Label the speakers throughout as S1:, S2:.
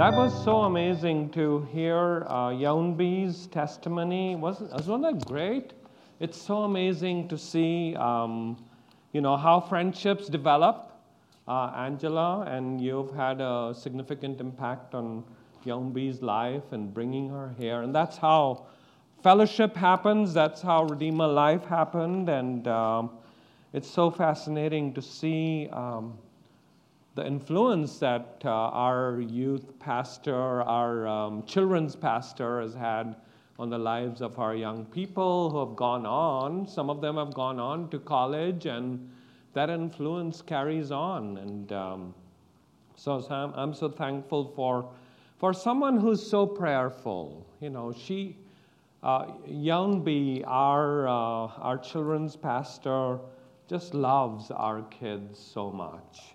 S1: That was so amazing to hear uh, Yaunbi's testimony. Wasn't, wasn't that great? It's so amazing to see, um, you know, how friendships develop. Uh, Angela, and you've had a significant impact on Yaunbi's life and bringing her here. And that's how fellowship happens. That's how Redeemer Life happened. And um, it's so fascinating to see um, the influence that uh, our youth pastor, our um, children's pastor has had on the lives of our young people who have gone on. Some of them have gone on to college, and that influence carries on. And um, so I'm, I'm so thankful for, for someone who's so prayerful. You know, she, uh, Youngby, our, uh, our children's pastor, just loves our kids so much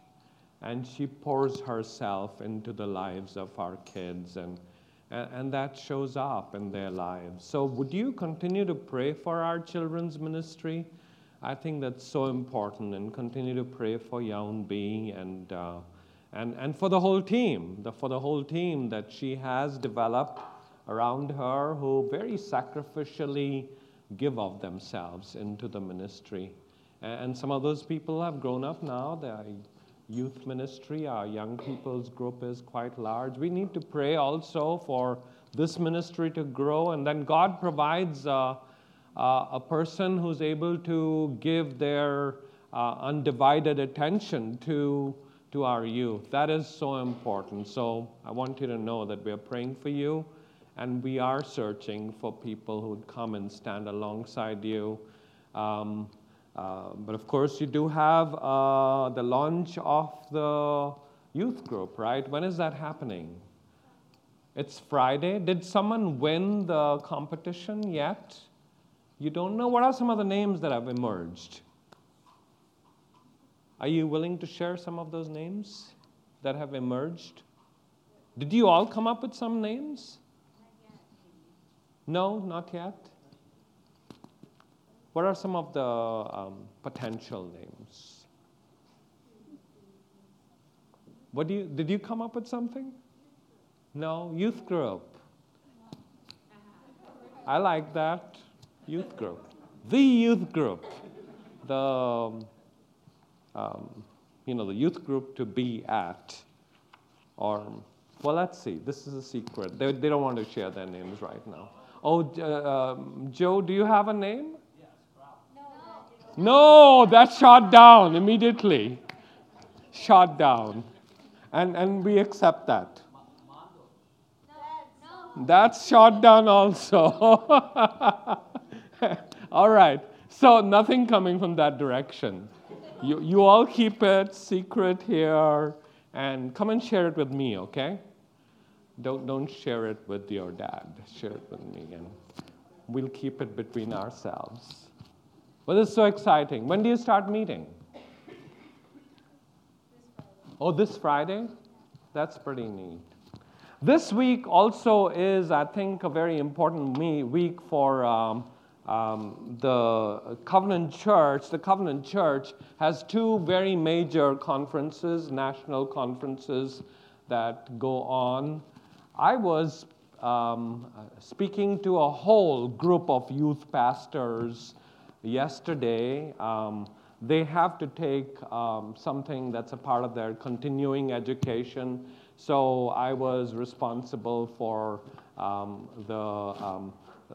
S1: and she pours herself into the lives of our kids, and, and that shows up in their lives. So, would you continue to pray for our children's ministry? I think that's so important, and continue to pray for Young B and, uh, and, and for the whole team, the, for the whole team that she has developed around her who very sacrificially give of themselves into the ministry. And some of those people have grown up now. They are youth ministry. Our young people's group is quite large. We need to pray also for this ministry to grow, and then God provides uh, uh, a person who's able to give their uh, undivided attention to, to our youth. That is so important. So I want you to know that we are praying for you, and we are searching for people who would come and stand alongside you. Um, uh, but of course, you do have uh, the launch of the youth group, right? When is that happening? It's Friday. Did someone win the competition yet? You don't know? What are some of the names that have emerged? Are you willing to share some of those names that have emerged? Did you all come up with some names? No, not yet. What are some of the um, potential names? What do you, did you come up with something? No, youth group. I like that. Youth group. The youth group. The, um, um, you know, the youth group to be at. Or, well, let's see. This is a secret. They, they don't want to share their names right now. Oh, uh, Joe, do you have a name? No, that's shot down immediately. Shot down. And, and we accept that. That's shot down also. all right. So nothing coming from that direction. You, you all keep it secret here and come and share it with me, okay? Don't, don't share it with your dad. Share it with me and we'll keep it between ourselves. Well, this is so exciting. When do you start meeting? Oh, this Friday? That's pretty neat. This week also is, I think, a very important week for um, um, the Covenant Church. The Covenant Church has two very major conferences, national conferences that go on. I was um, speaking to a whole group of youth pastors yesterday, um, they have to take um, something that's a part of their continuing education. So I was responsible for um, the, um,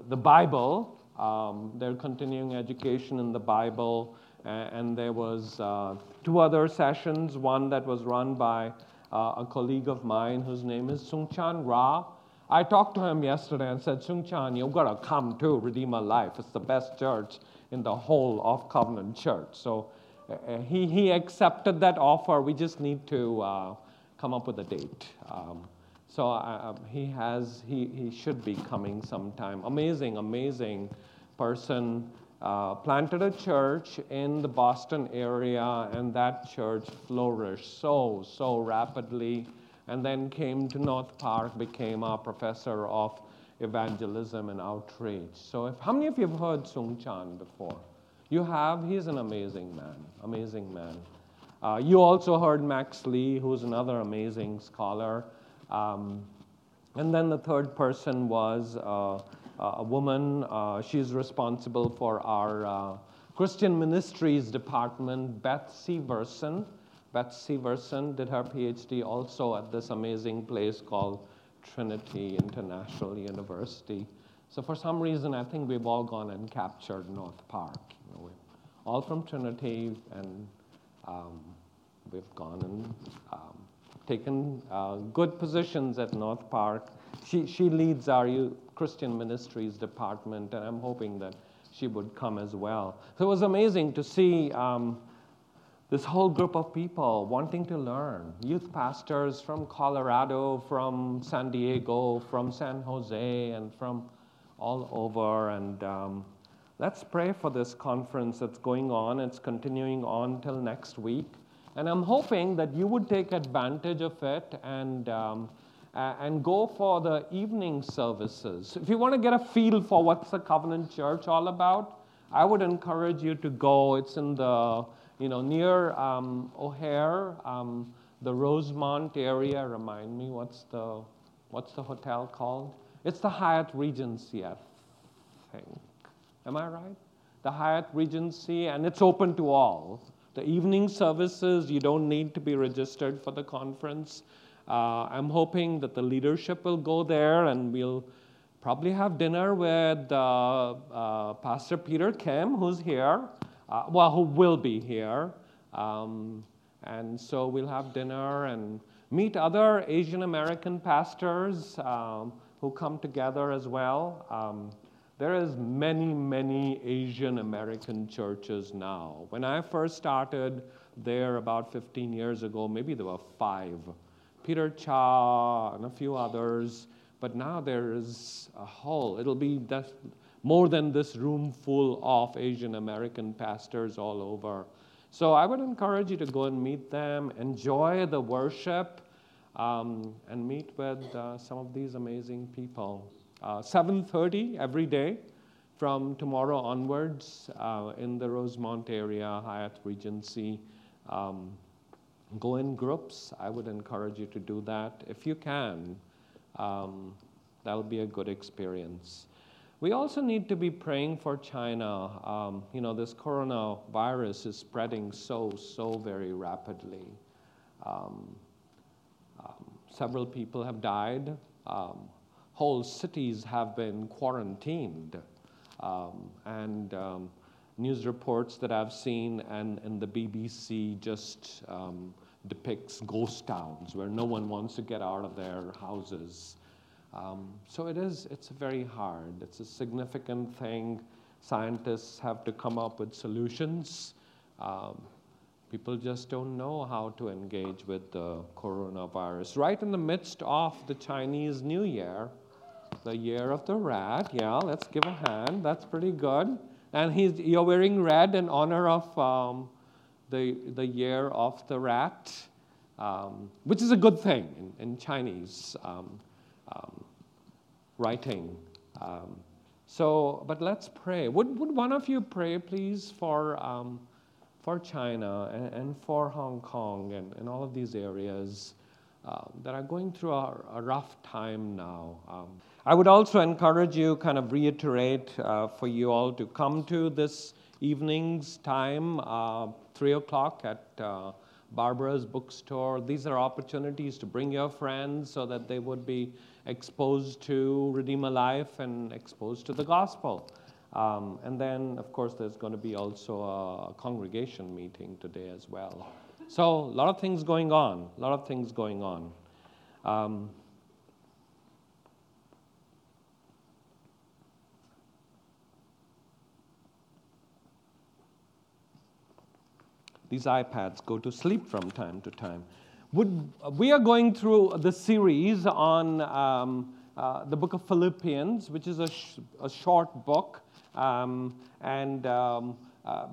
S1: the Bible, um, their continuing education in the Bible, and there was uh, two other sessions, one that was run by uh, a colleague of mine whose name is Soong-Chan Rah. I talked to him yesterday and said, Sungchan, you've got to come to Redeemer Life. It's the best church in the whole of Covenant Church. So uh, uh, he, he accepted that offer. We just need to uh, come up with a date. Um, so uh, um, he has, he, he should be coming sometime. Amazing, amazing person. Uh, planted a church in the Boston area, and that church flourished so, so rapidly. And then came to North Park, became a professor of evangelism and outreach. So, if, how many of you have heard Soong-Chan before? You have? He's an amazing man, amazing man. Uh, you also heard Max Lee, who's another amazing scholar. Um, and then the third person was uh, a woman. Uh, she's responsible for our uh, Christian Ministries Department, Beth Severson. Beth Severson did her PhD also at this amazing place called Trinity International University. So for some reason, I think we've all gone and captured North Park. You know, all from Trinity, and um, we've gone and um, taken uh, good positions at North Park. She, she leads our Christian Ministries department, and I'm hoping that she would come as well. So it was amazing to see um, this whole group of people wanting to learn youth pastors from Colorado, from San Diego, from San Jose, and from all over. And um, let's pray for this conference that's going on. It's continuing on till next week. And I'm hoping that you would take advantage of it and, um, and go for the evening services. If you want to get a feel for what's the Covenant Church all about, I would encourage you to go. It's in the, you know, near um, O'Hare, um, the Rosemont area. Remind me, what's the, what's the hotel called? It's the Hyatt Regency, I think. Am I right? The Hyatt Regency, and it's open to all. The evening services, you don't need to be registered for the conference. Uh, I'm hoping that the leadership will go there and we'll probably have dinner with uh, uh, Pastor Peter Kim, who's here, uh, well, who will be here. Um, and so we'll have dinner and meet other Asian American pastors. Um, who come together as well. Um, there is many, many Asian American churches now. When I first started there about 15 years ago, maybe there were five. Peter Cha and a few others, but now there is a whole, it'll be more than this room full of Asian American pastors all over. So I would encourage you to go and meet them, enjoy the worship um, and meet with uh, some of these amazing people. Uh, 7.30 every day from tomorrow onwards uh, in the Rosemont area, Hyatt Regency. Um, go in groups. I would encourage you to do that. If you can, um, that'll be a good experience. We also need to be praying for China. Um, you know, this coronavirus is spreading so, so very rapidly. Um, Several people have died. Um, whole cities have been quarantined. Um, and um, news reports that I've seen and, and the BBC just um, depicts ghost towns where no one wants to get out of their houses. Um, so it is, it's very hard. It's a significant thing. Scientists have to come up with solutions. Um, People just don't know how to engage with the coronavirus. Right in the midst of the Chinese New Year, the year of the rat. Yeah, let's give a hand. That's pretty good. And he's, you're wearing red in honor of um, the, the year of the rat, um, which is a good thing in, in Chinese um, um writing. Um, so, but let's pray. Would, would one of you pray, please, for um, for China and, and for Hong Kong and, and all of these areas uh, that are going through a, a rough time now. Um, I would also encourage you, kind of reiterate uh, for you all to come to this evening's time, uh, 3 o'clock at uh, Barbara's bookstore. These are opportunities to bring your friends so that they would be exposed to Redeemer Life and exposed to the gospel. Um, and then, of course, there's going to be also a congregation meeting today as well. So, a lot of things going on, a lot of things going on. Um, these iPads go to sleep from time to time. Would, we are going through the series on um, uh, the book of Philippians, which is a, sh- a short book. Um, and um, uh,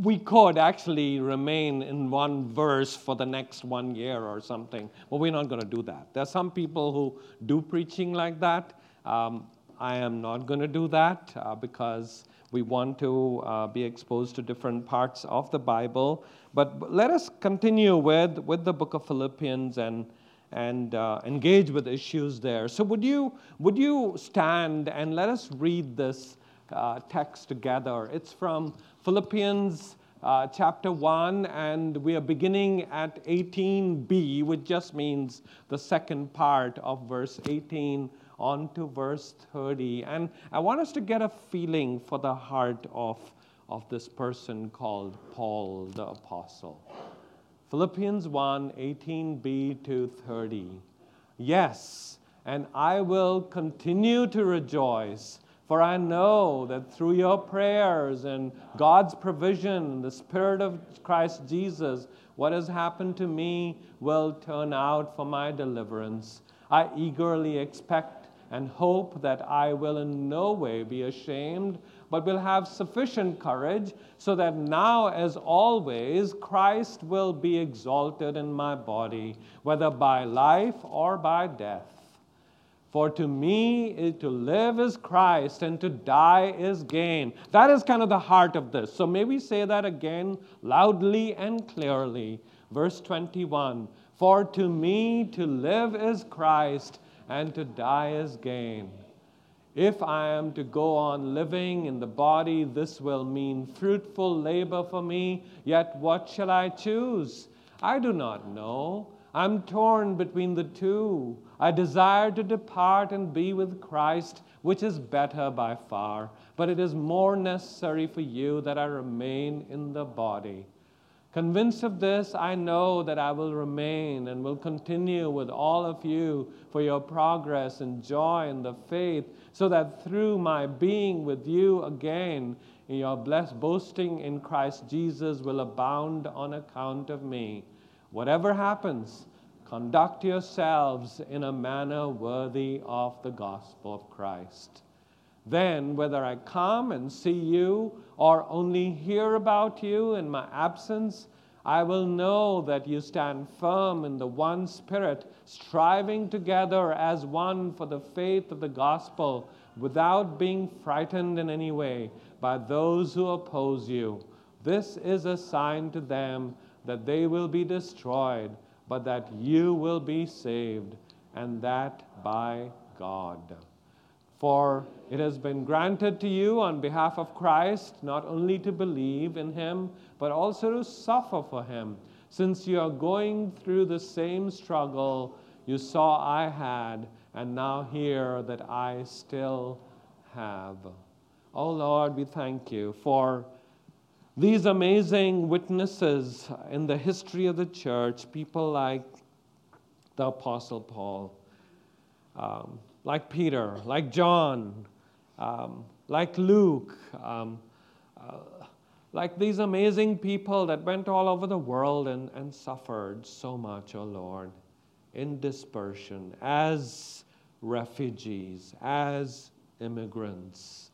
S1: we could actually remain in one verse for the next one year or something, but we're not going to do that. There are some people who do preaching like that. Um, I am not going to do that uh, because we want to uh, be exposed to different parts of the Bible. But let us continue with, with the book of Philippians and, and uh, engage with issues there. So, would you, would you stand and let us read this uh, text together? It's from Philippians uh, chapter 1, and we are beginning at 18b, which just means the second part of verse 18 on to verse 30. And I want us to get a feeling for the heart of, of this person called Paul the Apostle. Philippians 1 18b to 30. Yes, and I will continue to rejoice, for I know that through your prayers and God's provision, the Spirit of Christ Jesus, what has happened to me will turn out for my deliverance. I eagerly expect and hope that I will in no way be ashamed but will have sufficient courage, so that now, as always, Christ will be exalted in my body, whether by life or by death. For to me, to live is Christ, and to die is gain. That is kind of the heart of this. So may we say that again loudly and clearly. Verse 21 For to me, to live is Christ, and to die is gain. If I am to go on living in the body, this will mean fruitful labor for me. Yet what shall I choose? I do not know. I'm torn between the two. I desire to depart and be with Christ, which is better by far. But it is more necessary for you that I remain in the body. Convinced of this, I know that I will remain and will continue with all of you for your progress and joy in the faith, so that through my being with you again, your blessed boasting in Christ Jesus will abound on account of me. Whatever happens, conduct yourselves in a manner worthy of the gospel of Christ. Then, whether I come and see you or only hear about you in my absence, I will know that you stand firm in the one Spirit, striving together as one for the faith of the gospel, without being frightened in any way by those who oppose you. This is a sign to them that they will be destroyed, but that you will be saved, and that by God. For it has been granted to you on behalf of Christ not only to believe in him, but also to suffer for him, since you are going through the same struggle you saw I had, and now hear that I still have. Oh Lord, we thank you for these amazing witnesses in the history of the church, people like the Apostle Paul. Um, like Peter, like John, um, like Luke, um, uh, like these amazing people that went all over the world and, and suffered so much, oh Lord, in dispersion, as refugees, as immigrants.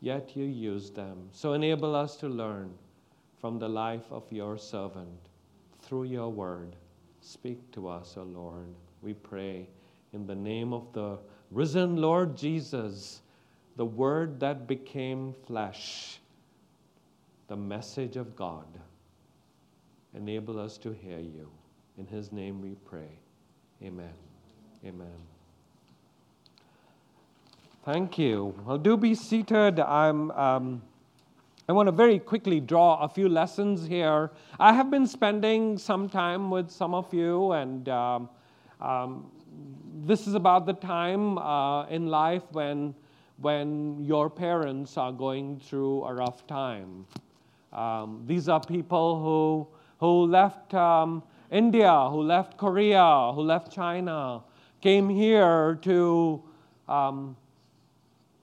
S1: Yet you used them. So enable us to learn from the life of your servant through your word. Speak to us, O oh Lord. We pray in the name of the risen Lord Jesus, the Word that became flesh, the message of God. Enable us to hear you. In His name we pray. Amen. Amen. Thank you. Well, do be seated. I'm. Um, I want to very quickly draw a few lessons here. I have been spending some time with some of you, and um, um, this is about the time uh, in life when, when your parents are going through a rough time. Um, these are people who, who left um, India, who left Korea, who left China, came here to, um,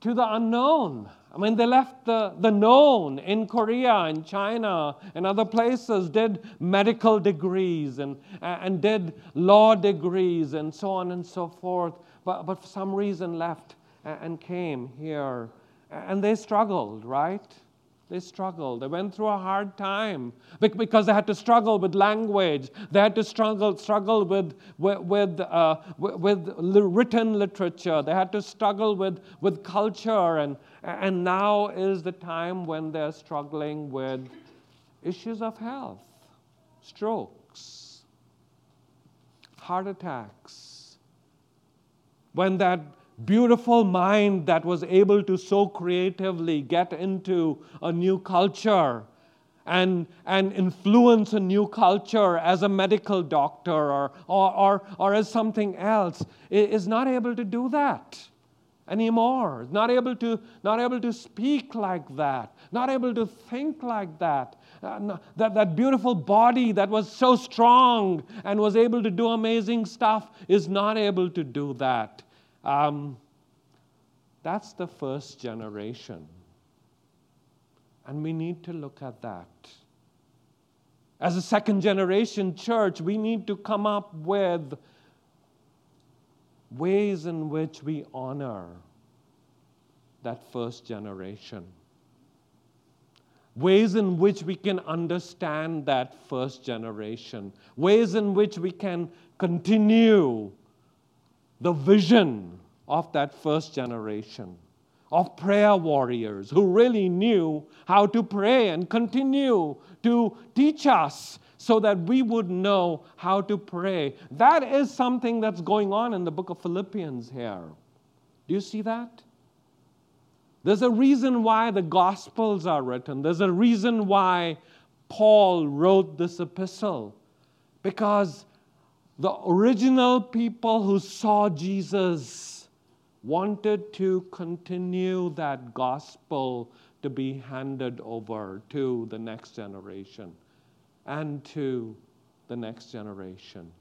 S1: to the unknown I mean, they left the, the known in Korea and China and other places, did medical degrees and, and did law degrees and so on and so forth, but, but for some reason left and came here. And they struggled, right? They struggled. They went through a hard time because they had to struggle with language. They had to struggle, struggle with, with, with, uh, with, written literature. They had to struggle with, with culture. And, and now is the time when they're struggling with issues of health, strokes, heart attacks. When that beautiful mind that was able to so creatively get into a new culture and, and influence a new culture as a medical doctor or, or, or, or as something else is not able to do that anymore. Not able to not able to speak like that. Not able to think like that. Uh, that, that beautiful body that was so strong and was able to do amazing stuff is not able to do that um, that's the first generation and we need to look at that. As a second generation church, we need to come up with ways in which we honor that first generation. Ways in which we can understand that first generation. Ways in which we can continue the vision of that first generation of prayer warriors who really knew how to pray and continue to teach us so that we would know how to pray. That is something that's going on in the book of Philippians here. Do you see that? There's a reason why the Gospels are written, there's a reason why Paul wrote this epistle. Because the original people who saw Jesus wanted to continue that gospel to be handed over to the next generation and to the next generation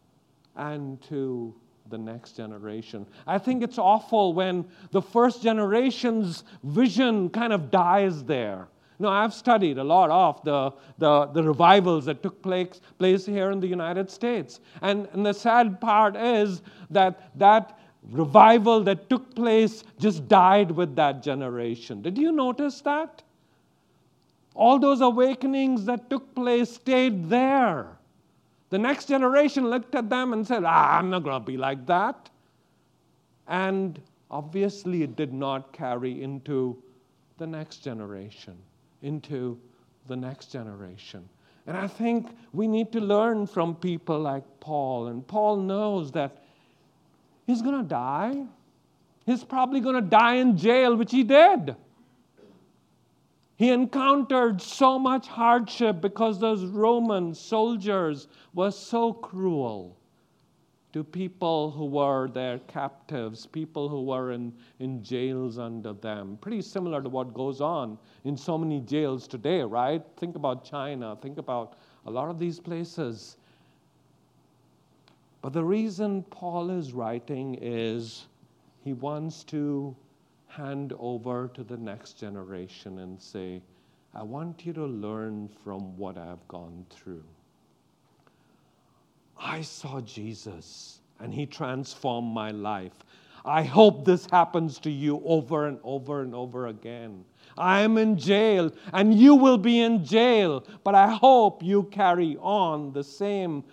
S1: and to the next generation. I think it's awful when the first generation's vision kind of dies there. No, I've studied a lot of the, the, the, revivals that took place, place here in the United States. And, and the sad part is that that revival that took place just died with that generation. Did you notice that? All those awakenings that took place stayed there. The next generation looked at them and said, ah, I'm not going to be like that. And obviously, it did not carry into the next generation, into the next generation. And I think we need to learn from people like Paul. And Paul knows that He's going to die. He's probably going to die in jail, which he did. He encountered so much hardship because those Roman soldiers were so cruel to people who were their captives, people who were in, in jails under them. Pretty similar to what goes on in so many jails today, right? Think about China, think about a lot of these places. But the reason Paul is writing is he wants to hand over to the next generation and say, I want you to learn from what I've gone through. I saw Jesus and he transformed my life. I hope this happens to you over and over and over again. I am in jail and you will be in jail, but I hope you carry on the same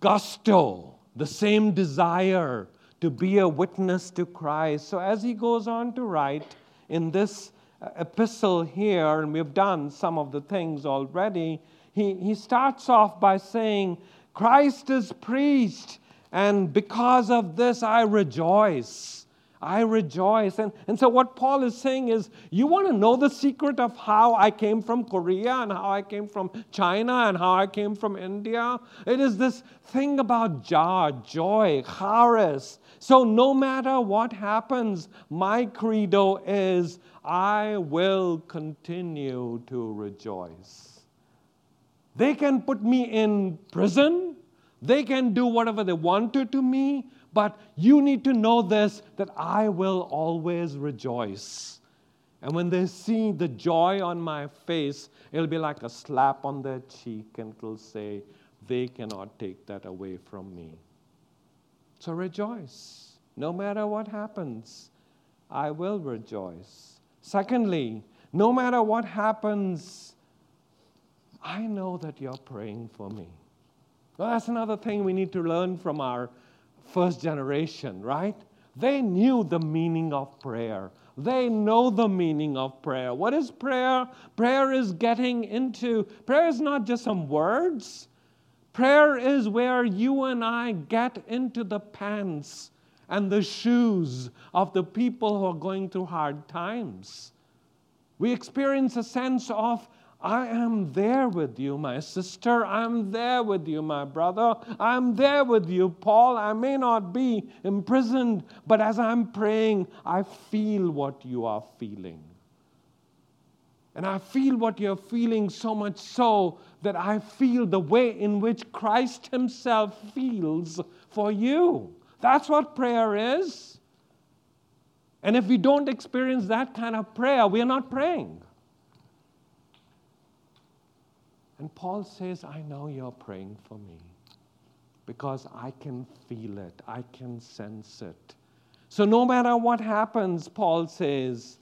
S1: gusto, the same desire to be a witness to Christ. So, as he goes on to write in this epistle here, and we've done some of the things already, he, he starts off by saying, Christ is preached, and because of this I rejoice. I rejoice. And, and so, what Paul is saying is, you want to know the secret of how I came from Korea and how I came from China and how I came from India? It is this thing about joy, joy, charis. So, no matter what happens, my credo is, I will continue to rejoice. They can put me in prison, they can do whatever they want to to me, but you need to know this that I will always rejoice. And when they see the joy on my face, it'll be like a slap on their cheek and it'll say, They cannot take that away from me. So rejoice. No matter what happens, I will rejoice. Secondly, no matter what happens, I know that you're praying for me. Well, that's another thing we need to learn from our first generation, right? They knew the meaning of prayer. They know the meaning of prayer. What is prayer? Prayer is getting into, prayer is not just some words. Prayer is where you and I get into the pants and the shoes of the people who are going through hard times. We experience a sense of, I am there with you, my sister. I'm there with you, my brother. I'm there with you, Paul. I may not be imprisoned, but as I'm praying, I feel what you are feeling. And I feel what you're feeling so much so that I feel the way in which Christ Himself feels for you. That's what prayer is. And if we don't experience that kind of prayer, we are not praying. And Paul says, I know you're praying for me because I can feel it, I can sense it. So no matter what happens, Paul says,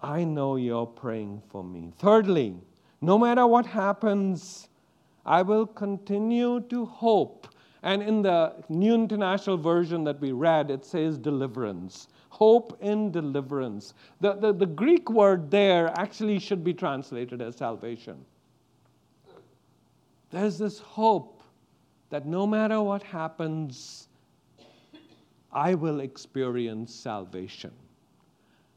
S1: I know you're praying for me. Thirdly, no matter what happens, I will continue to hope. And in the New International Version that we read, it says deliverance. Hope in deliverance. The, the, the Greek word there actually should be translated as salvation. There's this hope that no matter what happens, I will experience salvation.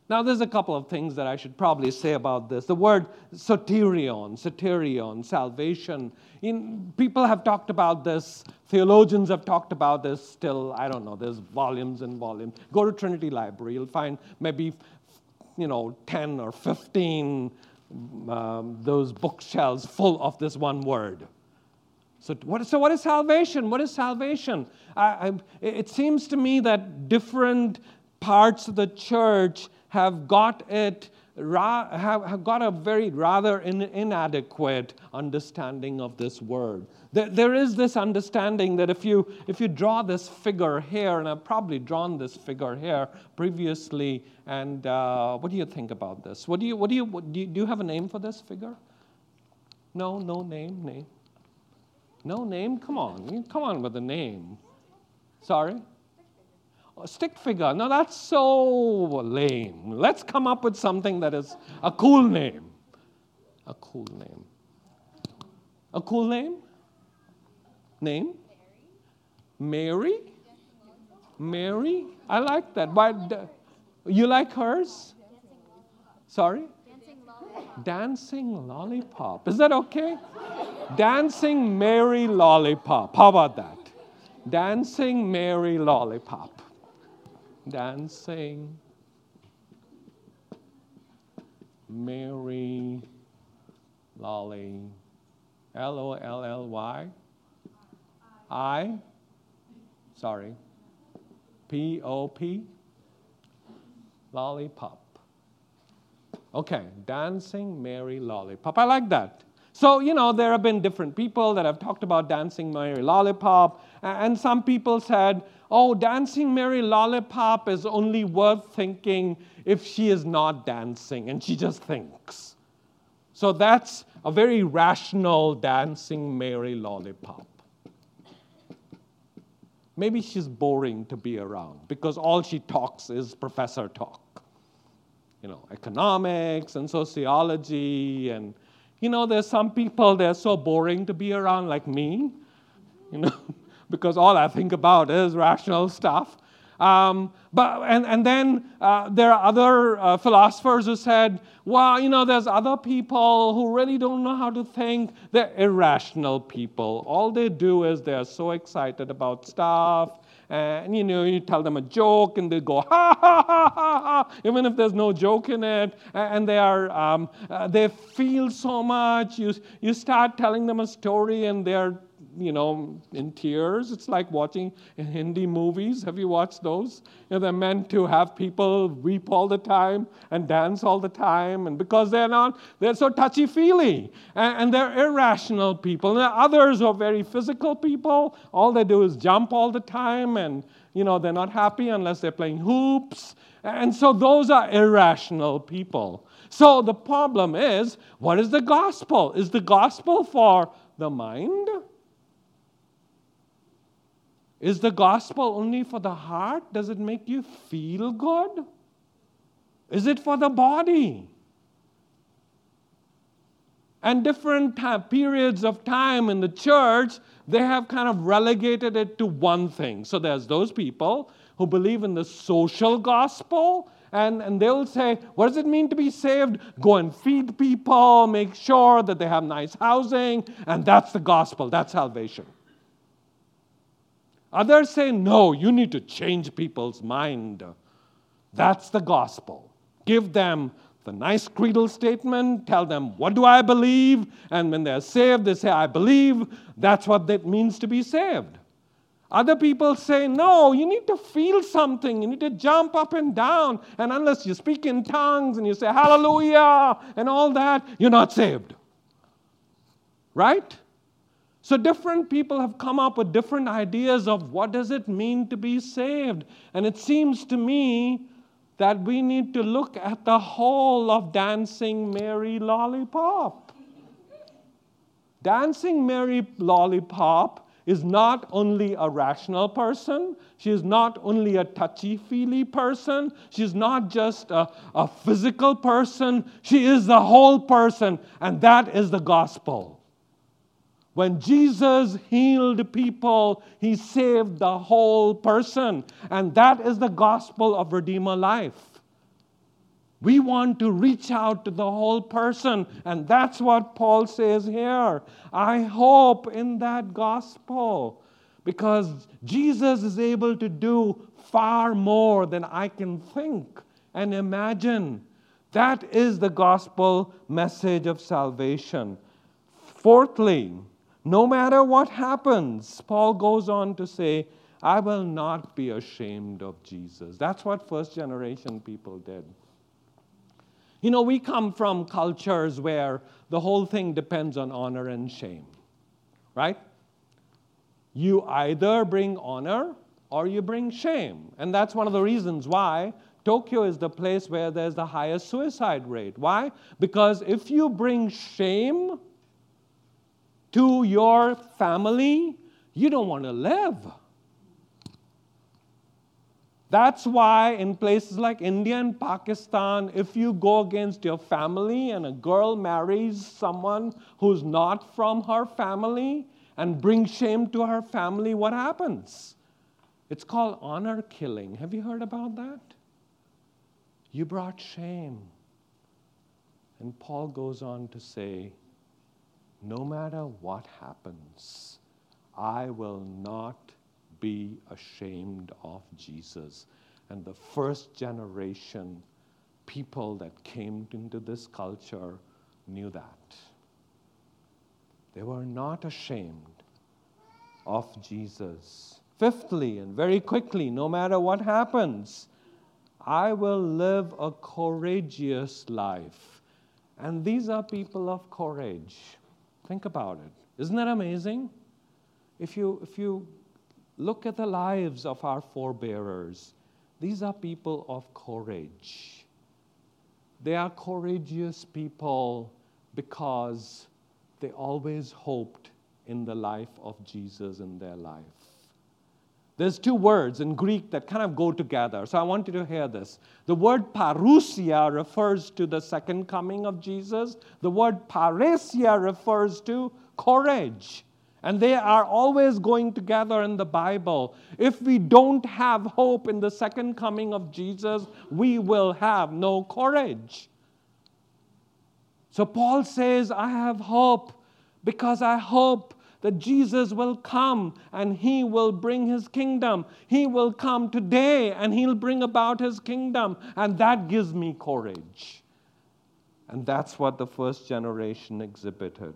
S1: Now, there's a couple of things that I should probably say about this. The word soterion, soterion, salvation. In, people have talked about this, theologians have talked about this still. I don't know, there's volumes and volumes. Go to Trinity Library, you'll find maybe, you know, 10 or 15 um, those bookshelves full of this one word. So what, so, what is salvation? What is salvation? I, I, it seems to me that different parts of the church have got it have, got a very rather in, inadequate understanding of this word. There, there is this understanding that if you, if you draw this figure here, and I've probably drawn this figure here previously, and uh, what do you think about this? What do you, what do you, what, do you, do you have a name for this figure? No, no name, name. No name? Come on, come on with a name. Sorry? A stick figure. No, that's so lame. Let's come up with something that is a cool name. A cool name. A cool name? Name? Mary? Mary? I like that. Why, you like hers? Sorry? Dancing lollipop. Is that okay? Dancing Mary lollipop. How about that? Dancing Mary lollipop dancing. Mary Lolly. L O L L Y. I. Sorry. P O P. Lollipop. Okay, Dancing Mary Lollipop. I like that. So, you know, there have been different people that have talked about Dancing Mary Lollipop, and some people said, oh, Dancing Mary Lollipop is only worth thinking if she is not dancing and she just thinks. So that's a very rational Dancing Mary Lollipop. Maybe she's boring to be around because all she talks is professor talk. You know, economics and sociology and you know, there's some people they're so boring to be around like me. You know, because all I think about is rational stuff. Um, but, and, and then uh, there are other uh, philosophers who said, well, you know, there's other people who really don't know how to think. They're irrational people. All they do is they're so excited about stuff. And you know, you tell them a joke and they go, ha ha ha ha ha, even if there's no joke in it. And they are, um, uh, they feel so much. You, you start telling them a story and they're you know, in tears. It's like watching Hindi movies. Have you watched those? You know, they're meant to have people weep all the time and dance all the time, and because they're not, they're so touchy feely, and, and, they're irrational people. And others are very physical people. All they do is jump all the time, and you know, they're not happy unless they're playing hoops. And so those are irrational people. So the problem is, what is the gospel? Is the gospel for the mind? Is the gospel only for the heart? Does it make you feel good? Is it for the body? And different periods of time in the church, they have kind of relegated it to one thing. So there's those people who believe in the social gospel, and, and they'll say, What does it mean to be saved? Go and feed people, make sure that they have nice housing, and that's the gospel, that's salvation. Others say, No, you need to change people's mind. That's the gospel. Give them the nice creedal statement, tell them, What do I believe? And when they're saved, they say, I believe. That's what it means to be saved. Other people say, No, you need to feel something. You need to jump up and down. And unless you speak in tongues and you say, Hallelujah, and all that, you're not saved. Right? So different people have come up with different ideas of what does it mean to be saved. And it seems to me that we need to look at the whole of Dancing Mary Lollipop. Dancing Mary Lollipop is not only a rational person, she is not only a touchy feely person, she's not just a, a physical person, she is the whole person, and that is the gospel. When Jesus healed people, he saved the whole person. And that is the gospel of Redeemer life. We want to reach out to the whole person. And that's what Paul says here. I hope in that gospel because Jesus is able to do far more than I can think and imagine. That is the gospel message of salvation. Fourthly, no matter what happens, Paul goes on to say, I will not be ashamed of Jesus. That's what first generation people did. You know, we come from cultures where the whole thing depends on honor and shame, right? You either bring honor or you bring shame. And that's one of the reasons why Tokyo is the place where there's the highest suicide rate. Why? Because if you bring shame, to your family, you don't want to live. That's why in places like India and Pakistan, if you go against your family and a girl marries someone who's not from her family and brings shame to her family, what happens? It's called honor killing. Have you heard about that? You brought shame. And Paul goes on to say, no matter what happens, I will not be ashamed of Jesus. And the first generation people that came into this culture knew that. They were not ashamed of Jesus. Fifthly, and very quickly, no matter what happens, I will live a courageous life. And these are people of courage. Think about it. Isn't that amazing? If you, if you look at the lives of our forebearers, these are people of courage. They are courageous people because they always hoped in the life of Jesus in their life. There's two words in Greek that kind of go together. So I want you to hear this. The word parousia refers to the second coming of Jesus. The word parrhesia refers to courage. And they are always going together in the Bible. If we don't have hope in the second coming of Jesus, we will have no courage. So Paul says, I have hope because I hope that Jesus will come and he will bring his kingdom. He will come today and he'll bring about his kingdom. And that gives me courage. And that's what the first generation exhibited.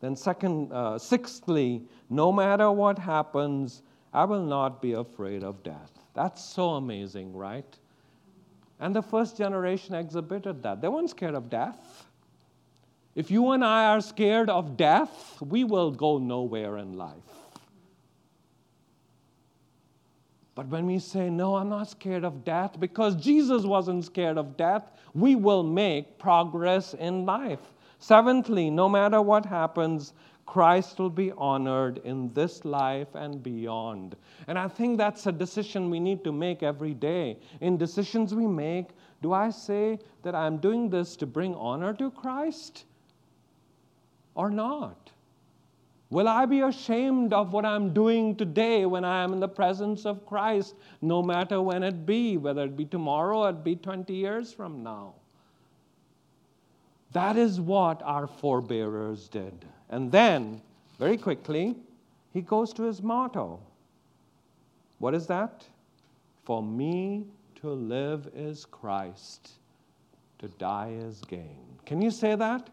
S1: Then, second, uh, sixthly, no matter what happens, I will not be afraid of death. That's so amazing, right? And the first generation exhibited that. They weren't scared of death. If you and I are scared of death, we will go nowhere in life. But when we say, No, I'm not scared of death, because Jesus wasn't scared of death, we will make progress in life. Seventhly, no matter what happens, Christ will be honored in this life and beyond. And I think that's a decision we need to make every day. In decisions we make, Do I say that I'm doing this to bring honor to Christ or not? Will I be ashamed of what I'm doing today when I am in the presence of Christ, no matter when it be, whether it be tomorrow or it be 20 years from now? That is what our forebearers did. And then, very quickly, he goes to his motto. What is that? For me to live is Christ, to die is gain. Can you say that?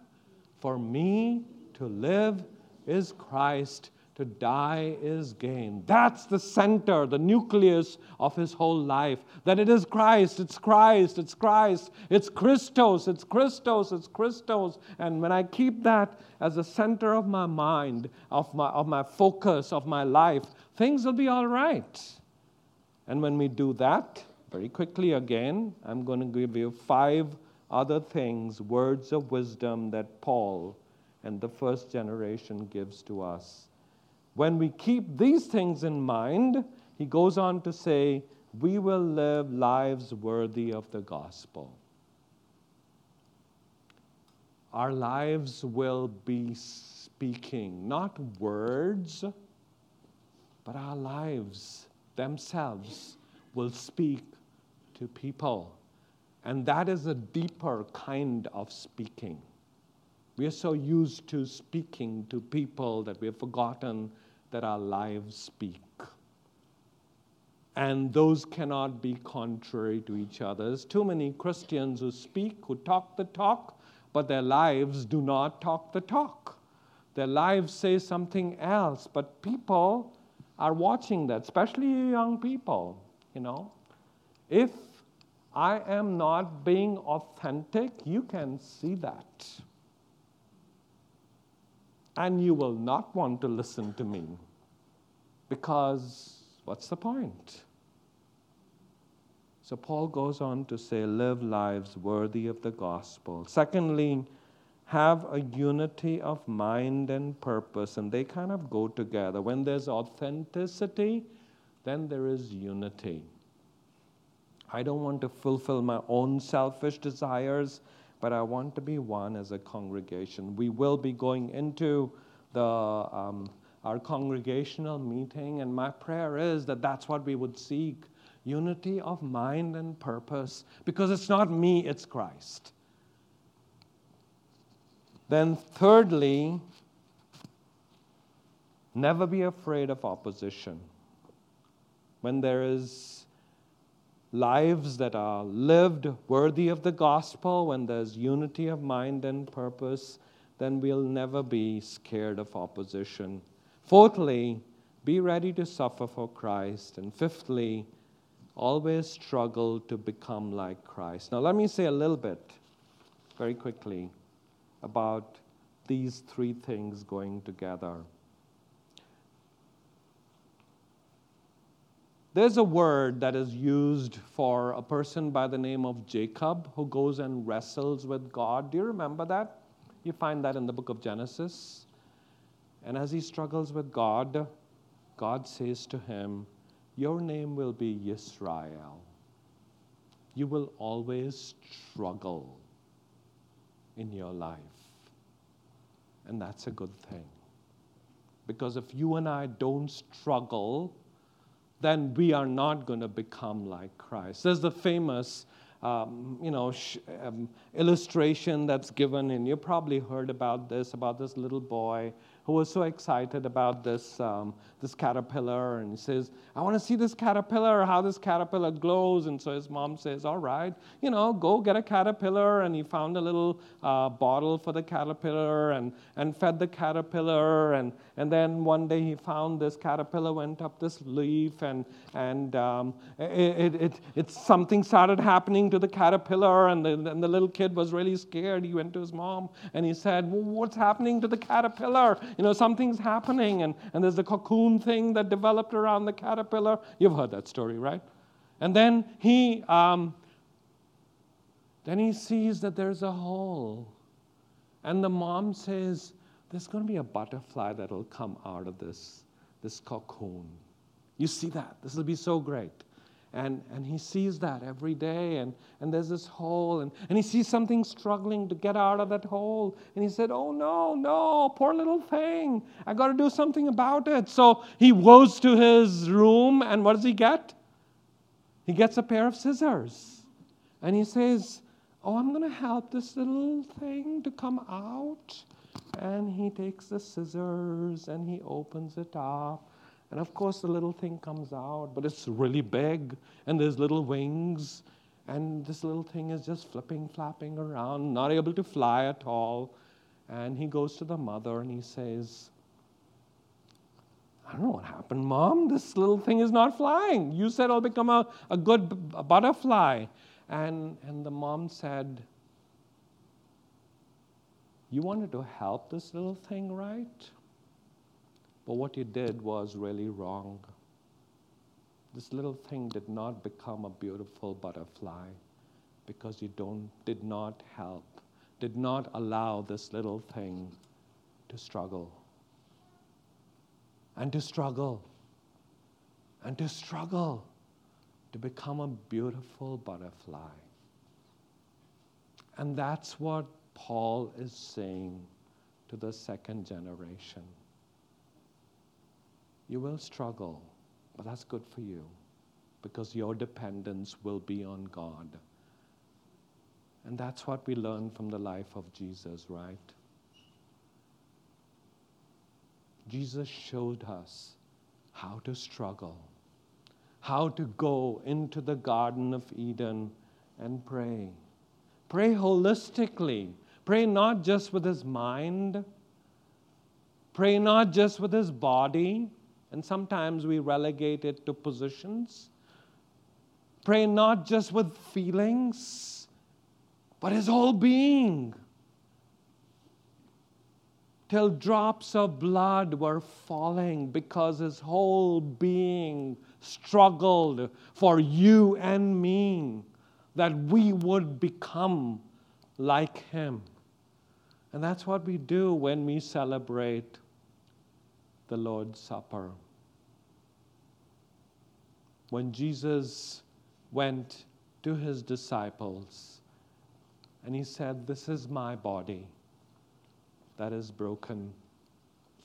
S1: For me to live is Christ, to die is gain. That's the center, the nucleus of his whole life. That it is Christ, it's Christ, it's Christ, it's Christos, it's Christos, it's Christos. And when I keep that as the center of my mind, of my, of my focus, of my life, things will be all right. And when we do that, very quickly again, I'm going to give you five other things, words of wisdom that Paul and the first generation gives to us when we keep these things in mind, he goes on to say, we will live lives worthy of the gospel. Our lives will be speaking, not words, but our lives themselves will speak to people. And that is a deeper kind of speaking. We are so used to speaking to people that we have forgotten that our lives speak. And those cannot be contrary to each other. There's too many Christians who speak, who talk the talk, but their lives do not talk the talk. Their lives say something else, but people are watching that, especially young people, you know. If I am not being authentic, you can see that and you will not want to listen to me. Because what's the point? So Paul goes on to say, live lives worthy of the gospel. Secondly, have a unity of mind and purpose, and they kind of go together. When there's authenticity, then there is unity. I don't want to fulfill my own selfish desires but I want to be one as a congregation. We will be going into the, um, our congregational meeting, and my prayer is that that's what we would seek unity of mind and purpose, because it's not me, it's Christ. Then, thirdly, never be afraid of opposition. When there is lives that are lived worthy of the gospel, when there's unity of mind and purpose, then we'll never be scared of opposition. Fourthly, be ready to suffer for Christ. And fifthly, always struggle to become like Christ. Now, let me say a little bit, very quickly, about these three things going together. There's a word that is used for a person by the name of Jacob who goes and wrestles with God. Do you remember that? You find that in the book of Genesis. And as he struggles with God, God says to him, Your name will be Israel. You will always struggle in your life. And that's a good thing. Because if you and I don't struggle, then we are not going to become like Christ. There's the famous, um, you know, sh- um, illustration that's given, and you probably heard about this about this little boy who was so excited about this, um, this caterpillar. And he says, I want to see this caterpillar, how this caterpillar glows. And so his mom says, All right, you know, go get a caterpillar. And he found a little uh, bottle for the caterpillar and, and fed the caterpillar. And, and then one day he found this caterpillar went up this leaf, and, and um, it, it, it, it, something started happening to the caterpillar. And the, and the little kid was really scared. He went to his mom and he said, well, What's happening to the caterpillar? You know, something's happening, and, and there's the cocoon thing that developed around the caterpillar. You've heard that story, right? And then he, um, then he sees that there's a hole. And the mom says, There's going to be a butterfly that'll come out of this, this cocoon. You see that? This will be so great. And, and he sees that every day, and, and there's this hole, and, and he sees something struggling to get out of that hole. And he said, Oh, no, no, poor little thing. I got to do something about it. So he goes to his room, and what does he get? He gets a pair of scissors. And he says, Oh, I'm going to help this little thing to come out. And he takes the scissors and he opens it up and of course, the little thing comes out, but it's really big, and there's little wings, and this little thing is just flipping, flapping around, not able to fly at all. And he goes to the mother and he says, I don't know what happened, Mom. This little thing is not flying. You said I'll become a, a good b- a butterfly. And, and the mom said, You wanted to help this little thing, right? But what you did was really wrong. This little thing did not become a beautiful butterfly because you don't, did not help, did not allow this little thing to struggle. And to struggle. And to struggle to become a beautiful butterfly. And that's what Paul is saying to the second generation. You will struggle, but that's good for you because your dependence will be on God. And that's what we learn from the life of Jesus, right? Jesus showed us how to struggle, how to go into the Garden of Eden and pray. Pray holistically. Pray not just with his mind, pray not just with his body, and sometimes we relegate it to positions. Pray not just with feelings, but his whole being. Till drops of blood were falling because his whole being struggled for you and me, that we would become like him. And that's what we do when we celebrate the Lord's Supper when Jesus went to his disciples and he said, This is my body that is broken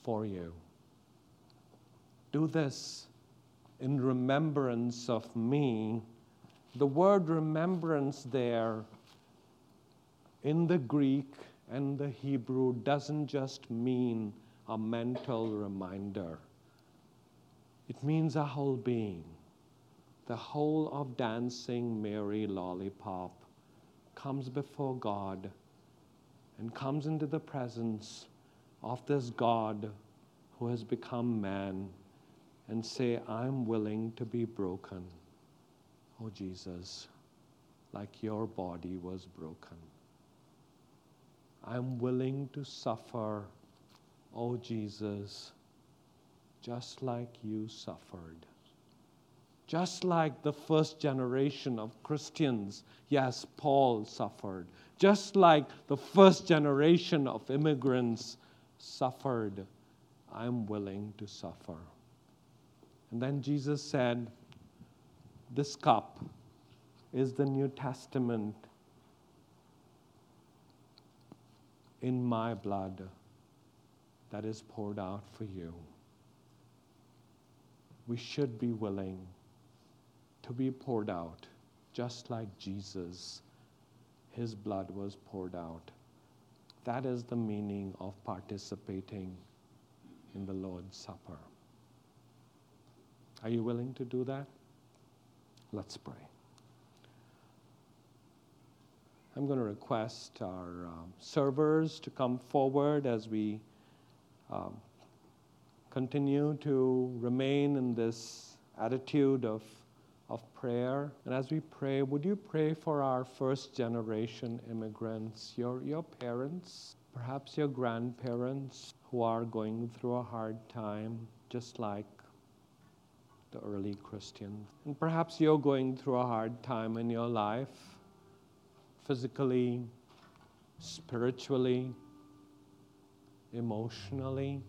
S1: for you. Do this in remembrance of me. The word remembrance there in the Greek and the Hebrew doesn't just mean a mental reminder, it means a whole being the whole of Dancing Mary Lollipop comes before God and comes into the presence of this God who has become man and say, I'm willing to be broken. Oh, Jesus, like your body was broken. I'm willing to suffer, oh, Jesus, just like you suffered. Just like the first generation of Christians, yes, Paul suffered. Just like the first generation of immigrants suffered, I'm willing to suffer. And then Jesus said, This cup is the New Testament in my blood that is poured out for you. We should be willing to be poured out, just like Jesus, his blood was poured out. That is the meaning of participating in the Lord's Supper. Are you willing to do that? Let's pray. I'm going to request our um, servers to come forward as we um, continue to remain in this attitude of of prayer. And as we pray, would you pray for our first generation immigrants, your, your parents, perhaps your grandparents who are going through a hard time, just like the early Christians. And perhaps you're going through a hard time in your life, physically, spiritually, emotionally.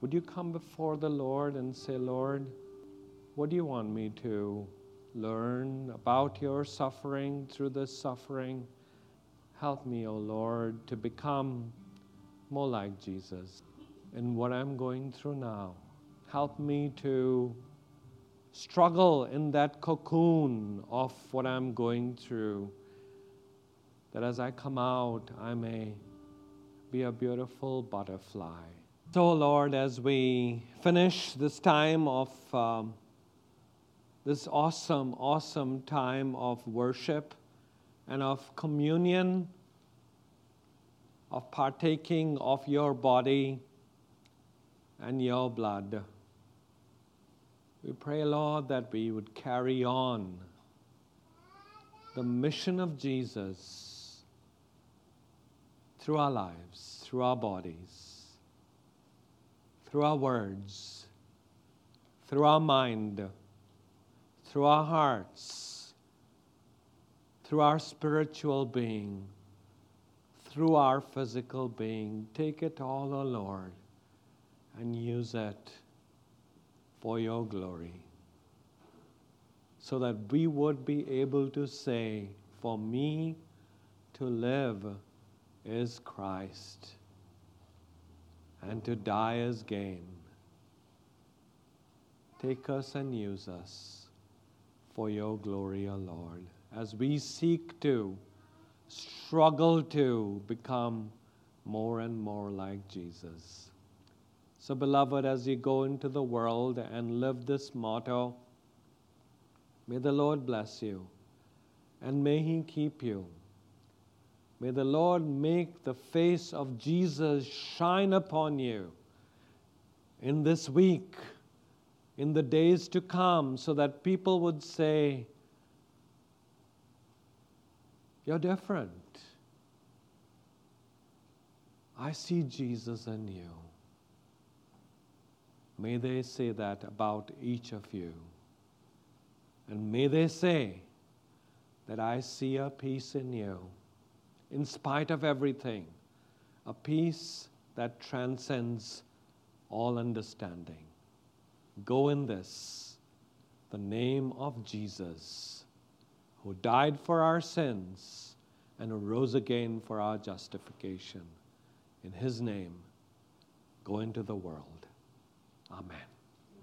S1: Would you come before the Lord and say, Lord, what do you want me to learn about your suffering through this suffering. Help me, O oh Lord, to become more like Jesus in what I'm going through now. Help me to struggle in that cocoon of what I'm going through, that as I come out, I may be a beautiful butterfly. So, Lord, as we finish this time of um, this awesome, awesome time of worship and of communion, of partaking of your body and your blood. We pray, Lord, that we would carry on the mission of Jesus through our lives, through our bodies, through our words, through our mind, through our hearts, through our spiritual being, through our physical being. Take it all, O Lord and use it for your glory. So that we would be able to say, For me to live is Christ, and to die is gain. Take us and use us for your glory, O Lord, as we seek to struggle to become more and more like Jesus. So, beloved, as you go into the world and live this motto, may the Lord bless you and may He keep you. May the Lord make the face of Jesus shine upon you in this week, in the days to come, so that people would say, You're different. I see Jesus in you. May they say that about each of you. And may they say that I see a peace in you, in spite of everything, a peace that transcends all understanding. Go in this, the name of Jesus, who died for our sins and who rose again for our justification. In his name, go into the world. Amen.